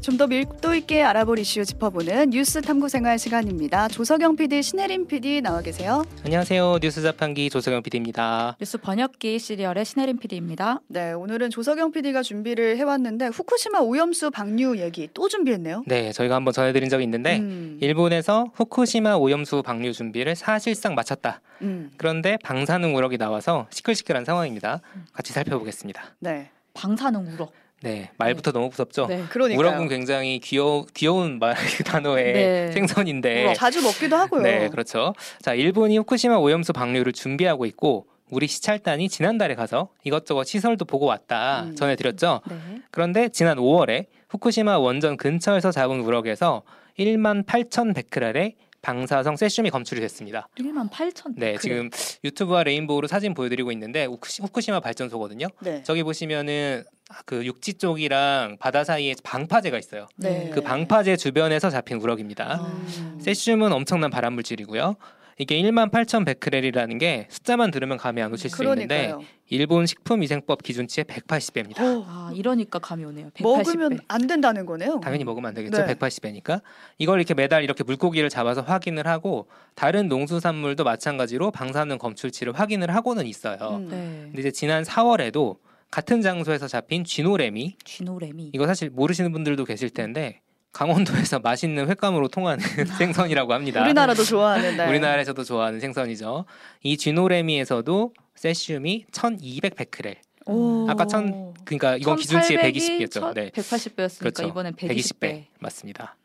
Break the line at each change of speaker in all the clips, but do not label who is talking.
좀 더 밀도 있게 알아볼 이슈 짚어보는 뉴스 탐구 생활 시간입니다. 조석영 PD, 신혜림 PD 나와 계세요.
안녕하세요. 뉴스 자판기 조석영 PD입니다.
뉴스 번역기 시리얼의 신혜림 PD입니다.
네, 오늘은 조석영 PD가 준비를 해왔는데 후쿠시마 오염수 방류 얘기 또 준비했네요.
네, 저희가 한번 전해드린 적이 있는데
음,
일본에서 후쿠시마 오염수 방류 준비를 사실상 마쳤다.
음,
그런데 방사능 우럭이 나와서 시끌시끌한 상황입니다. 같이 살펴보겠습니다.
네,
방사능 우럭.
네, 말부터 너무 무섭죠.
네.
그러니까요.
우럭은 굉장히 귀여 귀여운 말 그 단어의
네.
생선인데.
자주 먹기도 하고요.
네, 그렇죠. 자, 일본이 후쿠시마 오염수 방류를 준비하고 있고 우리 시찰단이 지난달에 가서 이것저것 시설도 보고 왔다
음.
전해드렸죠.
네.
그런데 지난 5월에 후쿠시마 원전 근처에서 잡은 우럭에서 1만 8천 베크렐의 방사성 세슘이 검출이 됐습니다.
1만 8천.
네, 지금 유튜브와 레인보우로 사진 보여드리고 있는데 후쿠시- 후쿠시마 발전소거든요.
네.
저기 보시면은 그 육지 쪽이랑 바다 사이에 방파제가 있어요.
네.
그 방파제 주변에서 잡힌 우럭입니다.
음.
세슘은 엄청난 발암 물질이고요. 이게 1만 8천 베크렐이라는 게 숫자만 들으면 감이 안 오실 수 있는데
그러니까요.
일본 식품위생법 기준치의 180배입니다.
어,
아, 이러니까 감이 오네요. 180배.
먹으면 안 된다는 거네요.
당연히 먹으면 안 되겠죠.
네.
180배니까. 이걸 이렇게 매달 이렇게 물고기를 잡아서 확인을 하고 다른 농수산물도 마찬가지로 방사능 검출치를 확인을 하고는 있어요.
음.
네.
근데 이제 지난 4월에도 같은 장소에서 잡힌 쥐노래미
쥐노래미.
이거 사실 모르시는 분들도 계실 텐데 강원도에서 맛있는 횟감으로 통하는 생선이라고 합니다.
우리나라도 좋아하는 네.
우리나라에서도 좋아하는 생선이죠. 이 쥐노래미에서도 세슘이 1200 베크렐.
오.
아까 천 그러니까 이건 기준치의 120이었죠. 네.
180배였으니까
그렇죠.
이번엔 120배.
120배. 맞습니다.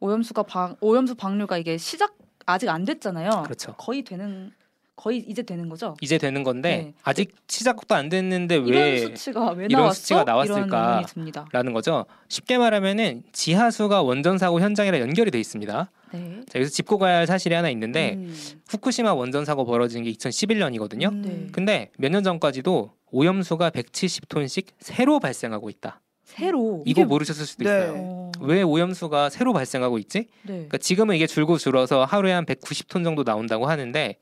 오염수가 방 오염수 방류가 이게 시작 아직 안 됐잖아요.
그렇죠.
거의 되는 거의 이제 되는 거죠.
이제 되는 건데
네.
아직 시작도 안 됐는데
이런
왜
수치가 왜
이런
나왔어?
수치가
이런
나왔을까?
의문이 듭니다.
라는 거죠. 쉽게 말하면은 지하수가 원전 사고 현장이랑 연결이 돼 있습니다.
네.
자, 여기서 짚고 가야 할 사실이 하나 있는데
음.
후쿠시마 원전 사고 벌어진 게 2011년이거든요.
음.
네.
근데 몇 년 전까지도 오염수가 170톤씩 새로 발생하고 있다.
새로
이거
이게-
모르셨을 수도
네.
있어요.
어,
왜 오염수가 새로 발생하고 있지?
네.
그러니까 지금은 이게 줄고 줄어서 하루에 한 190톤 정도 나온다고 하는데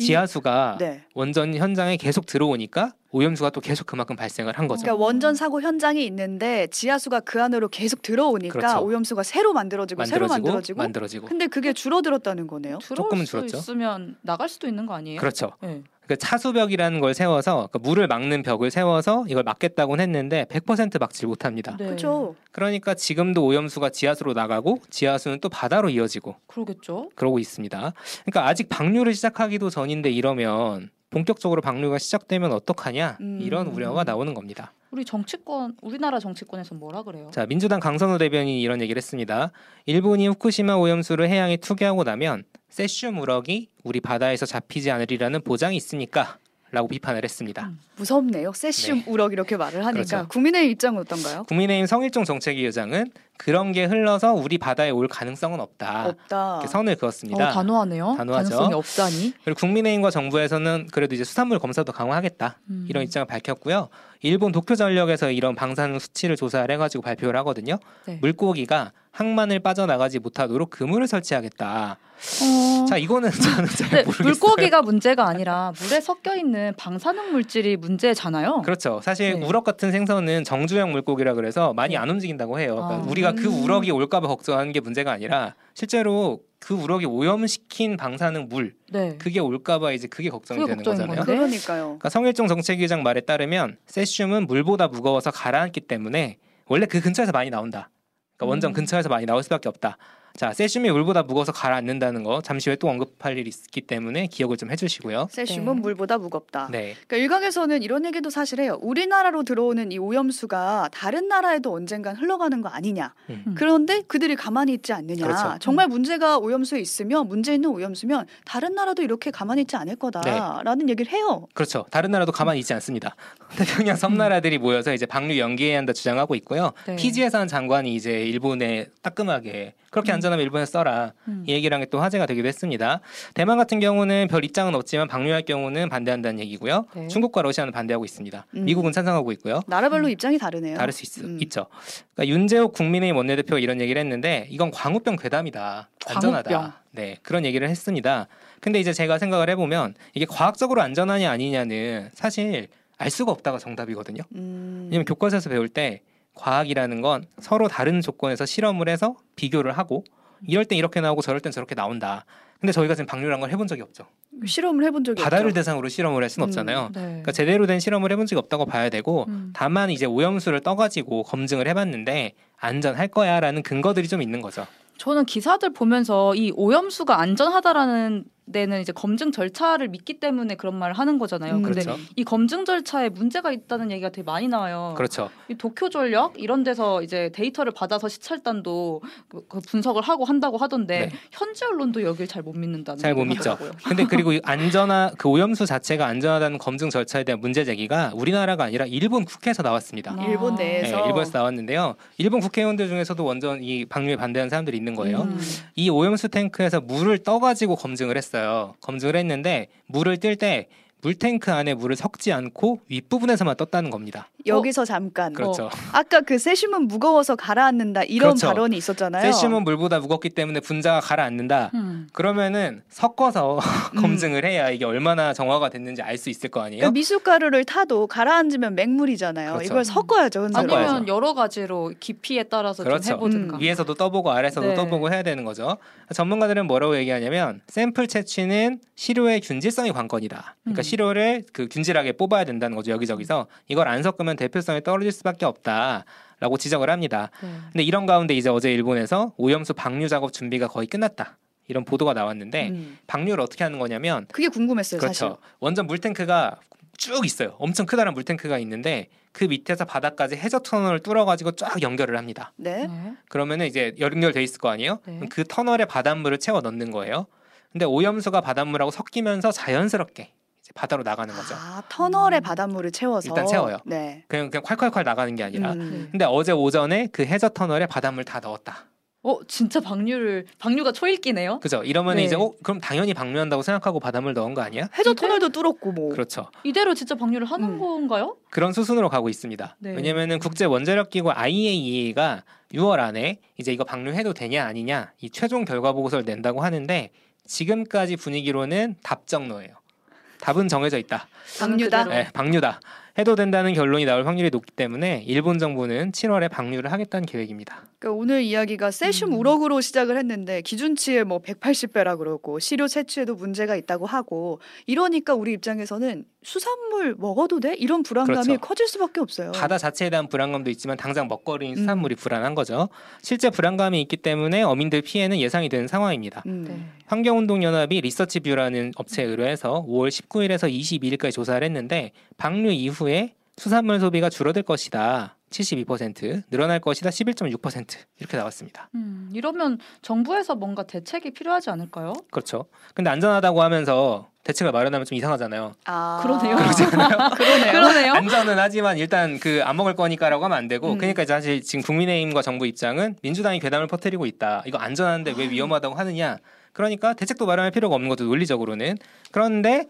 지하수가
네.
원전 현장에 계속 들어오니까 오염수가 또 계속 그만큼 발생을 한 거죠.
그러니까 원전 사고 현장이 있는데 지하수가 그 안으로 계속 들어오니까
그렇죠.
오염수가 새로 만들어지고 새로
만들어지고
만들어지고
만들어지고.
근데 그게 줄어들었다는 거네요.
조금은
수
줄었죠.
있으면 나갈 수도 있는 거 아니에요?
그렇죠.
네.
그 차수벽이라는 걸 세워서 그러니까 물을 막는 벽을 세워서 이걸 막겠다고는 했는데 100% 막질 못합니다.
네.
그렇죠.
그러니까 지금도 오염수가 지하수로 나가고 지하수는 또 바다로 이어지고
그러겠죠.
그러고 있습니다. 그러니까 아직 방류를 시작하기도 전인데 이러면 본격적으로 방류가 시작되면 어떡하냐
음.
이런 우려가 나오는 겁니다.
우리 정치권 우리나라 정치권에서 뭐라 그래요?
자 민주당 강선우 대변인이 이런 얘기를 했습니다. 일본이 후쿠시마 오염수를 해양에 투기하고 나면 세슘 우럭이 우리 바다에서 잡히지 않으리라는 보장이 있습니까? 라고 비판을 했습니다.
음.
무섭네요. 세슘
네.
우럭 이렇게 말을 하니까
그렇죠.
국민의 입장은 어떤가요?
국민의힘 성일종 정책위 의장은 그런 게 흘러서 우리 바다에 올 가능성은 없다.
없다.
이렇게 선을
어,
그었습니다.
단호하네요.
단호하죠.
가능성이 없다니.
그리고 국민의힘과 정부에서는 그래도 이제 수산물 검사도 강화하겠다.
음.
이런 입장을 밝혔고요. 일본 도쿄 전력에서 이런 방사능 수치를 조사를 해가지고 발표를 하거든요.
네.
물고기가 항만을 빠져나가지 못하도록 그물을 설치하겠다.
어,
자 이거는 저는 잘 모르겠어요.
물고기가 문제가 아니라 물에 섞여 있는 방사능 물질이 문제잖아요.
그렇죠. 사실
네.
우럭 같은 생선은 정주형 물고기라 그래서 많이
네.
안 움직인다고 해요. 그러니까
아.
우리가 그
음.
우럭이 올까봐 걱정하는 게 문제가 아니라 실제로 그 우럭이 오염시킨 방사능 물
네.
그게 올까봐 이제 그게 걱정이
그게
되는
걱정인
거잖아요.
건데.
그러니까요.
그러니까 성일종 정책위장 말에 따르면 세슘은 물보다 무거워서 가라앉기 때문에 원래 그 근처에서 많이 나온다. 그러니까 원전
음.
근처에서 많이 나올 수밖에 없다. 자, 세슘이 물보다 무거워서 가라앉는다는 거 잠시 후에 또 언급할 일이 있기 때문에 기억을 좀 해주시고요.
세슘은
네.
물보다 무겁다.
네,
그러니까 일각에서는 이런 얘기도 사실 해요. 우리나라로 들어오는 이 오염수가 다른 나라에도 언젠간 흘러가는 거 아니냐.
음.
그런데 그들이 가만히 있지 않느냐.
그렇죠.
정말 문제가 오염수에 있으면 문제 있는 오염수면 다른 나라도 이렇게 가만히 있지 않을 거다라는 얘기를 해요.
그렇죠. 다른 나라도 가만히 있지 않습니다. 태평양 섬나라들이 모여서 이제 방류 연기해야 한다 주장하고 있고요.
네.
피지에산 장관이 이제 일본에 따끔하게 그렇게
음.
안전하면 일본에 써라
음.
이 얘기랑 또 화제가 되기도 했습니다. 대만 같은 경우는 별 입장은 없지만 방류할 경우는 반대한다는 얘기고요.
네.
중국과 러시아는 반대하고 있습니다.
음.
미국은 찬성하고 있고요.
나라별로
음.
입장이 다르네요.
다를 수 있,
음.
있죠. 그러니까 윤재욱 국민의힘 원내대표가 이런 얘기를 했는데 이건 광우병 괴담이다. 안전하다.
광우병.
네 그런 얘기를 했습니다. 근데 이제 제가 생각을 해보면 이게 과학적으로 안전하냐 아니냐는 사실 알 수가 없다가 정답이거든요.
음.
왜냐면 교과서에서 배울 때 과학이라는 건 서로 다른 조건에서 실험을 해서 비교를 하고 이럴 땐 이렇게 나오고 저럴 땐 저렇게 나온다. 근데 저희가 지금 방류란 걸 해본 적이 없죠.
실험을 해본 적이
바다를
없죠.
대상으로 실험을 할 수는
음.
없잖아요.
네.
그러니까 제대로 된 실험을 해본 적이 없다고 봐야 되고
음.
다만 이제 오염수를 떠가지고 검증을 해봤는데 안전할 거야라는 근거들이 좀 있는 거죠.
저는 기사들 보면서 이 오염수가 안전하다라는 데는 이제 검증 절차를 믿기 때문에 그런 말을 하는 거잖아요.
음,
근데
그렇죠.
이 검증 절차에 문제가 있다는 얘기가 되게 많이 나와요.
그렇죠.
이 도쿄 전력 이런 데서 이제 데이터를 받아서 시찰단도 그- 그 분석을 하고 한다고 하던데
네.
현지 언론도 여길 잘 못 믿는다는
잘 못 믿죠. 근데 그리고 이 안전하 그 오염수 자체가 안전하다는 검증 절차에 대한 문제 제기가 우리나라가 아니라 일본 국회에서 나왔습니다.
아.
일본
네,
내에서
일본에서 나왔는데요. 일본 국회의원들 중에서도 완전 이 방류에 반대하는 사람들이 있는 거예요.
음.
이 오염수 탱크에서 물을 떠가지고 검증을 했어요. 검증을 했는데 물을 뜰 때 물탱크 안에 물을 섞지 않고 윗부분에서만 떴다는 겁니다.
여기서 잠깐
그렇죠.
아까 그 세슘은 무거워서 가라앉는다 이런
그렇죠.
발언이 있었잖아요.
세슘은 물보다 무겁기 때문에 분자가 가라앉는다.
음.
그러면은 섞어서
음.
검증을 해야 이게 얼마나 정화가 됐는지 알 수 있을 거 아니에요?
그러니까 미숫가루를 타도 가라앉으면 맹물이잖아요.
그렇죠.
이걸 섞어야죠.
섞어야죠.
아니면 여러 가지로 깊이에 따라서
그렇죠.
좀 해보든가.
음.
위에서도 떠보고 아래서도
네.
떠보고 해야 되는 거죠. 전문가들은 뭐라고 얘기하냐면 샘플 채취는 시료의 균질성이 관건이다. 그러니까
음.
시료를 그 균질하게 뽑아야 된다는 거죠. 여기저기서 이걸 안 섞으면 대표성이 떨어질 수밖에 없다 라고 지적을 합니다.
네.
근데 이런 가운데 이제 어제 일본에서 오염수 방류 작업 준비가 거의 끝났다. 이런 보도가 나왔는데
음.
방류를 어떻게 하는 거냐면
그게 궁금했어요.
그렇죠.
사실.
원전 물탱크가 쭉 있어요. 엄청 크다란 물탱크가 있는데 그 밑에서 바닥까지 해저 터널을 뚫어가지고 쫙 연결을 합니다.
네.
네.
그러면은 이제 연결돼 있을 거 아니에요?
네.
그 터널에 바닷물을 채워 넣는 거예요. 근데 오염수가 바닷물하고 섞이면서 자연스럽게 바다로 나가는 거죠.
아 터널에
음.
바닷물을 채워서
일단 채워요.
네.
그냥 그냥 콸콸콸 나가는 게 아니라.
음.
근데 어제 오전에 그 해저 터널에 바닷물 다 넣었다.
어 진짜 방류를 방류가 초읽기네요.
그죠? 이러면
네.
이제 어 그럼 당연히 방류한다고 생각하고 바닷물 넣은 거 아니야?
해저 터널도 뚫었고 뭐.
그렇죠.
이대로 진짜 방류를 하는
음.
건가요?
그런 수순으로 가고 있습니다.
네.
왜냐면은 국제 원자력 기구 IAEA가 6월 안에 이제 이거 방류해도 되냐 아니냐 이 최종 결과 보고서를 낸다고 하는데 지금까지 분위기로는 답정로예요. 답은 정해져 있다.
방류다?
네, 방류다. 해도 된다는 결론이 나올 확률이 높기 때문에 일본 정부는 7월에 방류를 하겠다는 계획입니다.
그러니까 오늘 이야기가 세슘
음.
우럭으로 시작을 했는데 기준치에 뭐 180배라 그러고 시료 채취에도 문제가 있다고 하고 이러니까 우리 입장에서는 수산물 먹어도 돼? 이런 불안감이
그렇죠.
커질 수밖에 없어요.
바다 자체에 대한 불안감도 있지만 당장 먹거리인
음.
수산물이 불안한 거죠. 실제 불안감이 있기 때문에 어민들 피해는 예상이 되는 상황입니다.
음.
네.
환경운동연합이 리서치뷰라는 업체에 의뢰해서 5월 19일에서 22일까지 조사를 했는데 방류 이후 에 수산물 소비가 줄어들 것이다. 72% 늘어날 것이다 11.6% 이렇게 나왔습니다.
음, 이러면 정부에서 뭔가 대책이 필요하지 않을까요?
그렇죠. 근데 안전하다고 하면서 대책을 마련하면 좀 이상하잖아요.
아
그러네요.
그러네요.
그러네요.
안전은 하지만 일단 그 안 먹을 거니까라고 하면 안 되고
음.
그러니까 사실 지금 국민의힘과 정부 입장은 민주당이 괴담을 퍼뜨리고 있다. 이거 안전한데 왜 위험하다고 하느냐. 그러니까 대책도 마련할 필요가 없는 것도 논리적으로는 그런데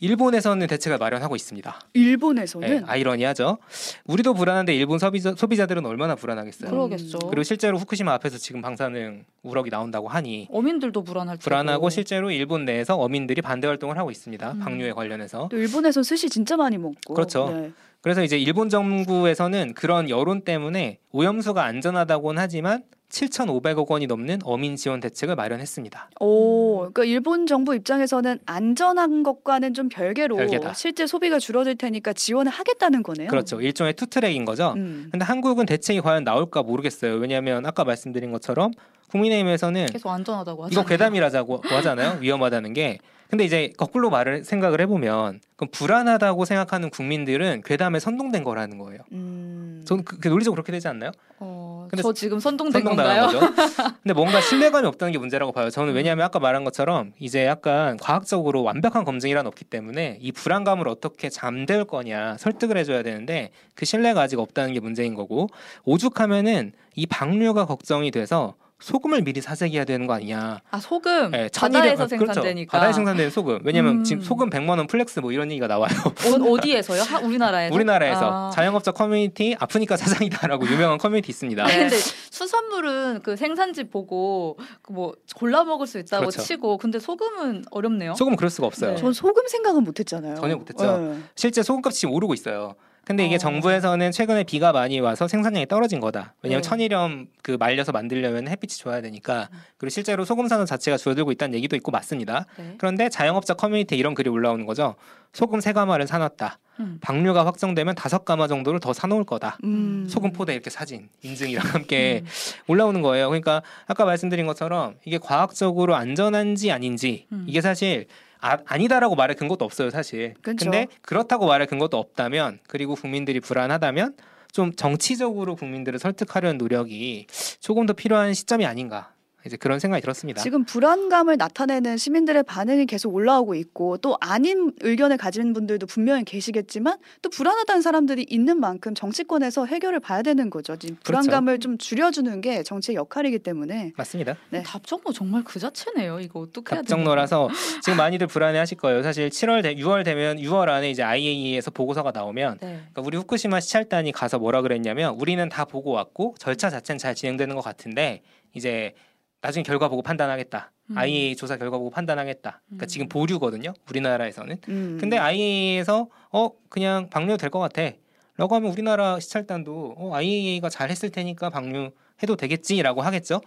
일본에서는 대책을 마련하고 있습니다.
일본에서는
네, 아이러니하죠. 우리도 불안한데 일본 소비자, 소비자들은 얼마나 불안하겠어요.
그러겠죠.
그리고 실제로 후쿠시마 앞에서 지금 방사능 우럭이 나온다고 하니
어민들도 불안할.
불안하고 실제로 일본 내에서 어민들이 반대 활동을 하고 있습니다.
음.
방류에 관련해서.
또 일본에선 스시 진짜 많이 먹고
그렇죠.
네.
그래서 이제 일본 정부에서는 그런 여론 때문에 오염수가 안전하다고는 하지만 7,500억 원이 넘는 어민 지원 대책을 마련했습니다.
오, 그러니까 일본 정부 입장에서는 안전한 것과는 좀 별개로
별개다.
실제 소비가 줄어들 테니까 지원을 하겠다는 거네요.
그렇죠. 일종의 투트랙인 거죠.
음.
근데 한국은 대책이 과연 나올까 모르겠어요. 왜냐하면 아까 말씀드린 것처럼 국민의힘에서는
계속 안전하다고 하죠.
이거 괴담이라자고 하잖아요. 위험하다는 게. 근데 이제 거꾸로 말을 생각을 해보면 그럼 불안하다고 생각하는 국민들은 괴담에 선동된 거라는 거예요.
음.
저는 그, 그 논리적으로 그렇게 되지 않나요?
어,
근데
저 지금 선동된
선동당한
건가요?
거죠. 근데 뭔가 신뢰감이 없다는 게 문제라고 봐요. 저는 왜냐하면 아까 말한 것처럼 이제 약간 과학적으로 완벽한 검증이란 없기 때문에 이 불안감을 어떻게 잠재울 거냐 설득을 해줘야 되는데 그 신뢰가 아직 없다는 게 문제인 거고 오죽하면은 이 방류가 걱정이 돼서 소금을 미리 사재기해야 되는 거 아니냐.
아 소금
예,
바다에서
그렇죠.
생산되니까.
바다에 생산되는 소금. 왜냐면
음.
지금 소금 100만 원 flex 뭐 이런 얘기가 나와요.
어, 어디에서요? 하, 우리나라에서?
우리나라에서
아.
자영업자 커뮤니티 아프니까 사장이다라고 유명한 커뮤니티 있습니다.
아니, 근데 수산물은 그 생산지 보고 그뭐 골라 먹을 수 있다고
그렇죠.
치고 근데 소금은 어렵네요.
소금 그럴 수가 없어요.
네.
전 소금 생각은 못했잖아요.
전혀 못했죠.
네.
실제 소금값이 지금 오르고 있어요. 근데 이게
어.
정부에서는 최근에 비가 많이 와서 생산량이 떨어진 거다. 왜냐하면
네.
천일염 그 말려서 만들려면 햇빛이 줘야 되니까. 그리고 실제로 소금 산업 자체가 줄어들고 있다는 얘기도 있고 맞습니다.
네.
그런데 자영업자 커뮤니티에 이런 글이 올라오는 거죠. 소금 세 가마를 사놨다.
음.
방류가 확정되면 다섯 가마 정도를 더 사놓을 거다.
음.
소금 포대 이렇게 사진 인증이랑 함께
음.
올라오는 거예요. 그러니까 아까 말씀드린 것처럼 이게 과학적으로 안전한지 아닌지
음.
이게 사실 아, 아니다라고 말할 근거도 없어요, 사실.
그쵸.
근데 그렇다고 말할 근거도 없다면 그리고 국민들이 불안하다면 좀 정치적으로 국민들을 설득하려는 노력이 조금 더 필요한 시점이 아닌가. 이제 그런 생각이 들었습니다.
지금 불안감을 나타내는 시민들의 반응이 계속 올라오고 있고 또 아닌 의견을 가진 분들도 분명히 계시겠지만 또 불안하다는 사람들이 있는 만큼 정치권에서 해결을 봐야 되는 거죠. 지금
그렇죠.
불안감을 좀 줄여주는 게 정치의 역할이기 때문에
맞습니다.
네.
답정너 정말 그 자체네요. 이거 어떻게 해야 되나?
답정너라서 지금 많이들 불안해하실 거예요. 사실 7월 되, 6월 되면 6월 안에 이제 IAEA에서 보고서가 나오면
네.
그러니까 우리 후쿠시마 시찰단이 가서 뭐라 그랬냐면 우리는 다 보고 왔고 절차 자체는 잘 진행되는 것 같은데 이제 나중에 결과 보고 판단하겠다.
음.
IAEA 조사 결과 보고 판단하겠다. 그러니까
음.
지금 보류거든요. 우리나라에서는.
음.
근데 IAEA에서 어 그냥 방류 될 것 같아. 라고 하면 우리나라 시찰단도 어, IAEA가 잘 했을 테니까 방류 해도 되겠지라고 하겠죠.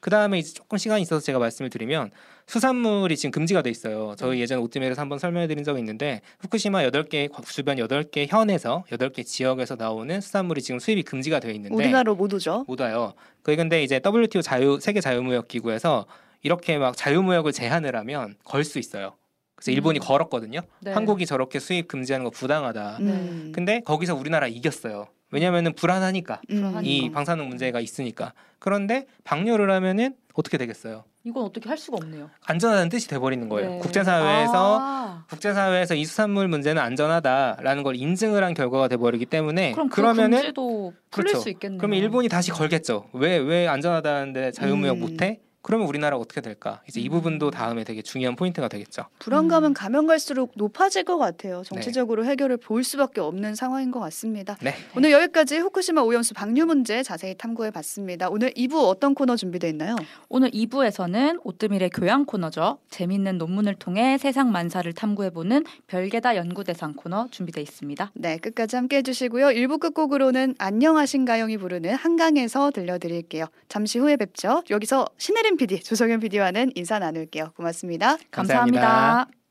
그 다음에 이제 조금 시간이 있어서 제가 말씀을 드리면 수산물이 지금 금지가 돼 있어요. 저희 예전 오뜨밀에서 한번 설명해 드린 적이 있는데 후쿠시마 8개 주변 8개 현에서 8개 지역에서 나오는 수산물이 지금 수입이 금지가 되어 있는데
우리나라 모두죠.
못 와요. 그게 근데 이제 WTO 자유 세계 자유무역 기구에서 이렇게 막 자유무역을 제한을 하면 걸 수 있어요. 그래서 일본이
음.
걸었거든요.
네.
한국이 저렇게 수입 금지하는 거 부당하다.
음.
근데 거기서 우리나라 이겼어요. 왜냐면은 불안하니까
음.
이. 방사능 문제가 있으니까. 그런데 방류를 하면은 어떻게 되겠어요?
이건 어떻게 할 수가 없네요.
안전하다는 뜻이 돼버리는 거예요.
네.
국제사회에서
아,
국제사회에서 이 수산물 문제는 안전하다라는 걸 인증을 한 결과가 돼버리기 때문에
그럼 그
그러면은
금지도 풀릴
그렇죠.
수 있겠네요.
그러면 일본이 다시 걸겠죠. 왜 왜 안전하다는데 자유무역
음.
못해? 그러면 우리나라가 어떻게 될까? 이제 이
음.
부분도 다음에 되게 중요한 포인트가 되겠죠.
불안감은
음.
가면 갈수록 높아질 것 같아요. 정치적으로 해결을 볼 수밖에 없는 상황인 것 같습니다.
네.
오늘 여기까지 후쿠시마 오염수 방류 문제 자세히 탐구해 봤습니다. 오늘 2부 어떤 코너 준비되어 있나요?
오늘 2부에서는 오뜨밀의 교양 코너죠. 재밌는 논문을 통해 세상 만사를 탐구해 보는 별개다 연구 대상 코너 준비되어 있습니다.
네, 끝까지 함께 해 주시고요. 1부 끝곡으로는 안녕하신가영이 부르는 한강에서 들려드릴게요. 잠시 후에 뵙죠. 여기서 신혜 림 PD, 조성현 PD와는 인사 나눌게요. 고맙습니다.
감사합니다.
감사합니다.